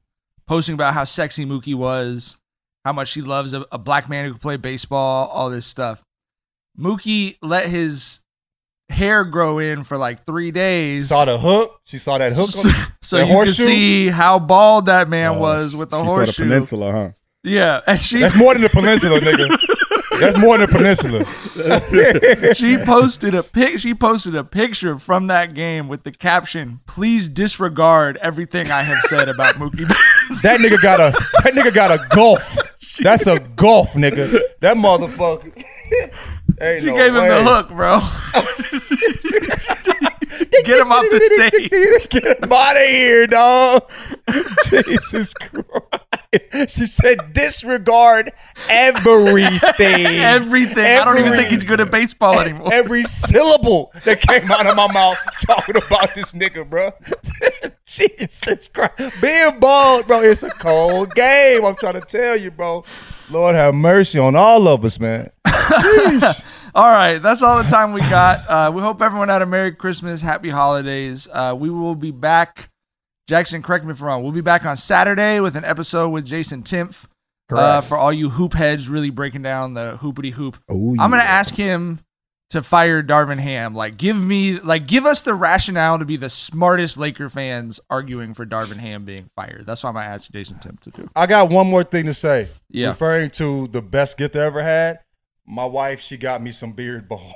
posting about how sexy Mookie was, how much she loves a, a black man who can play baseball, all this stuff. Mookie let his hair grow in for like three days. Saw the hook. She saw that hook. so, so that you can see how bald that man oh, was with the Oh, she saw the peninsula, huh? Yeah, and she That's more than the peninsula, nigga. That's more than the peninsula. she posted a pic. She posted a picture from that game with the caption, "Please disregard everything I have said about Mookie." Betts." that nigga got a that nigga got a golf. That's a golf, nigga. That motherfucker. Ain't She no gave him the hook, bro. Get him off the stage. Get him out of here, dog. Jesus Christ. She said disregard everything. Everything. I don't even think he's good at baseball anymore. Every syllable that came out of my mouth talking about this nigga, bro. Jesus Christ. Being bald, bro, it's a cold game. I'm trying to tell you, bro. Lord have mercy on all of us, man. All right, that's all the time we got. Uh, we hope everyone had a Merry Christmas, Happy Holidays. Uh, we will be back. Jackson, correct me if I'm wrong. We'll be back on Saturday with an episode with Jason Timpf. Uh, for all you hoop heads, really breaking down the hoopity hoop. Oh, I'm gonna ask him to fire Darvin Ham. Like, give me, like, give us the rationale to be the smartest Laker fans arguing for Darvin Ham being fired. That's what I'm gonna ask Jason Timpf to do. I got one more thing to say. Yeah. Referring to the best gift I ever had, my wife, she got me some beard balm.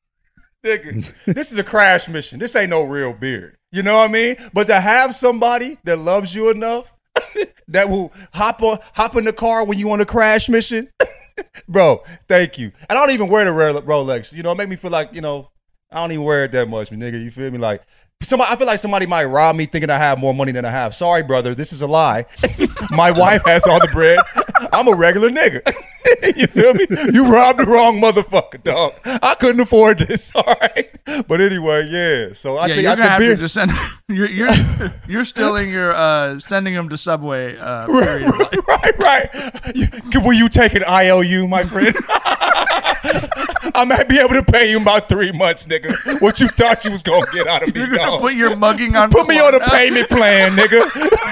Nigga, this is a crash mission. This ain't no real beard. You know what I mean? But to have somebody that loves you enough that will hop on hop in the car when you on a crash mission. Bro, thank you. And I don't even wear the Ro- Rolex. You know, it make me feel like, you know, I don't even wear it that much, nigga. You feel me? Like somebody I feel like somebody might rob me thinking I have more money than I have. Sorry, brother, this is a lie. My wife has all the bread. I'm a regular nigga. you feel me? You robbed the wrong motherfucker, dog. I couldn't afford this. All right. But anyway, yeah. So I yeah, think you're I gonna have to just send. You're you're you're still in your uh, sending him to Subway. Uh, right, right. You, will you take an IOU, my friend? I might be able to pay you about three months, nigga. What you thought you was gonna get out of me, You're gonna dog. put your mugging on. Put me on a payment plan, nigga.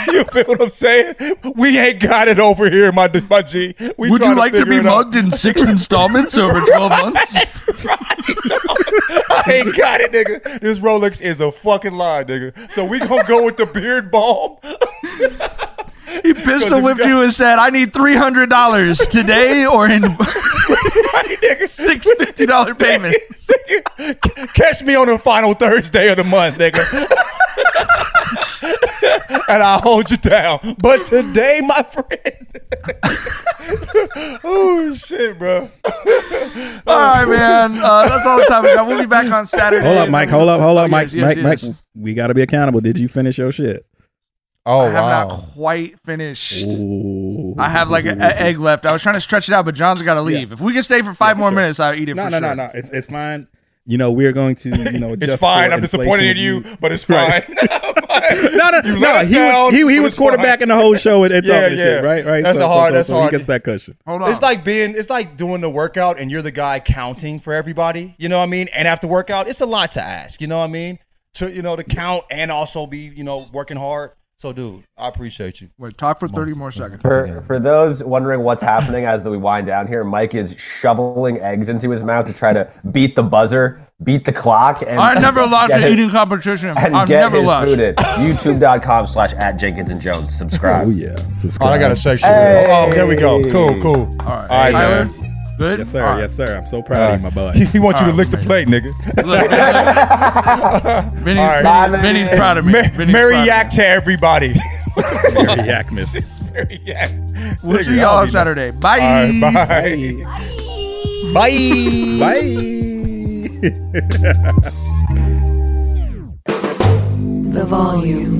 you feel what I'm saying? We ain't got it over here, my my G. We Would you like to be it out. mugged in six installments over twelve months? I ain't got it, nigga. This Rolex is a fucking lie, nigga. So we gonna go with the beard balm. He pistol whipped you and said, "I need three hundred dollars today or in six fifty dollar payment. Catch me on the final Thursday of the month, nigga. and I'll hold you down. But today, my friend. oh shit, bro. All right, man. Uh, that's all the time we got. We'll be back on Saturday. Hold up, Mike. Hold up, hold Oh, up, Mike. yes, yes, Mike, yes. Mike. We got to be accountable. Did you finish your shit? Oh I have not quite finished. Ooh. I have like an egg left. I was trying to stretch it out, but John's got to leave. If we can stay for five more minutes, I'll eat it No, for no, sure. no, no. It's it's fine. You know, we're going to, you know, It's fine. I'm disappointed in you, but it's fine. Right. no, no, You no. He was he, he was it's fine. quarterbacking the whole show and, and Yeah, talking yeah. shit, right? Right. That's so, a hard- So, that's so, so hard. He gets that cushion. Hold on. It's like being it's like doing the workout and you're the guy counting for everybody. You know what I mean? And after workout, it's a lot to ask. You know what I mean? To you know to count and also be you know working hard. So, dude, I appreciate you. Wait, talk for thirty more seconds. For, for those wondering what's happening as we wind down here, Mike is shoveling eggs into his mouth to try to beat the buzzer, beat the clock, and I never lost get an eating competition. and I've get never his lost. food in. YouTube.com slash at Jenkins and Jonez. Subscribe. Oh yeah, Oh, subscribe. I got a section. Hey. Oh, there we go. Cool, cool. All right, All right, Tyler. Man. Good. Yes, sir. All right. Yes, sir. I'm so proud of you, my boy. He, he wants you to All lick right, the plate, nigga. Look, Vinny, All right. Bye, Vinny- man. Proud of me. Mer- Merry proud yak to everybody. Very Yakmas. Merry yak. me. We'll Nigga, see y'all I'll on be- Saturday. All Bye. right, bye. Bye. Bye. The volume.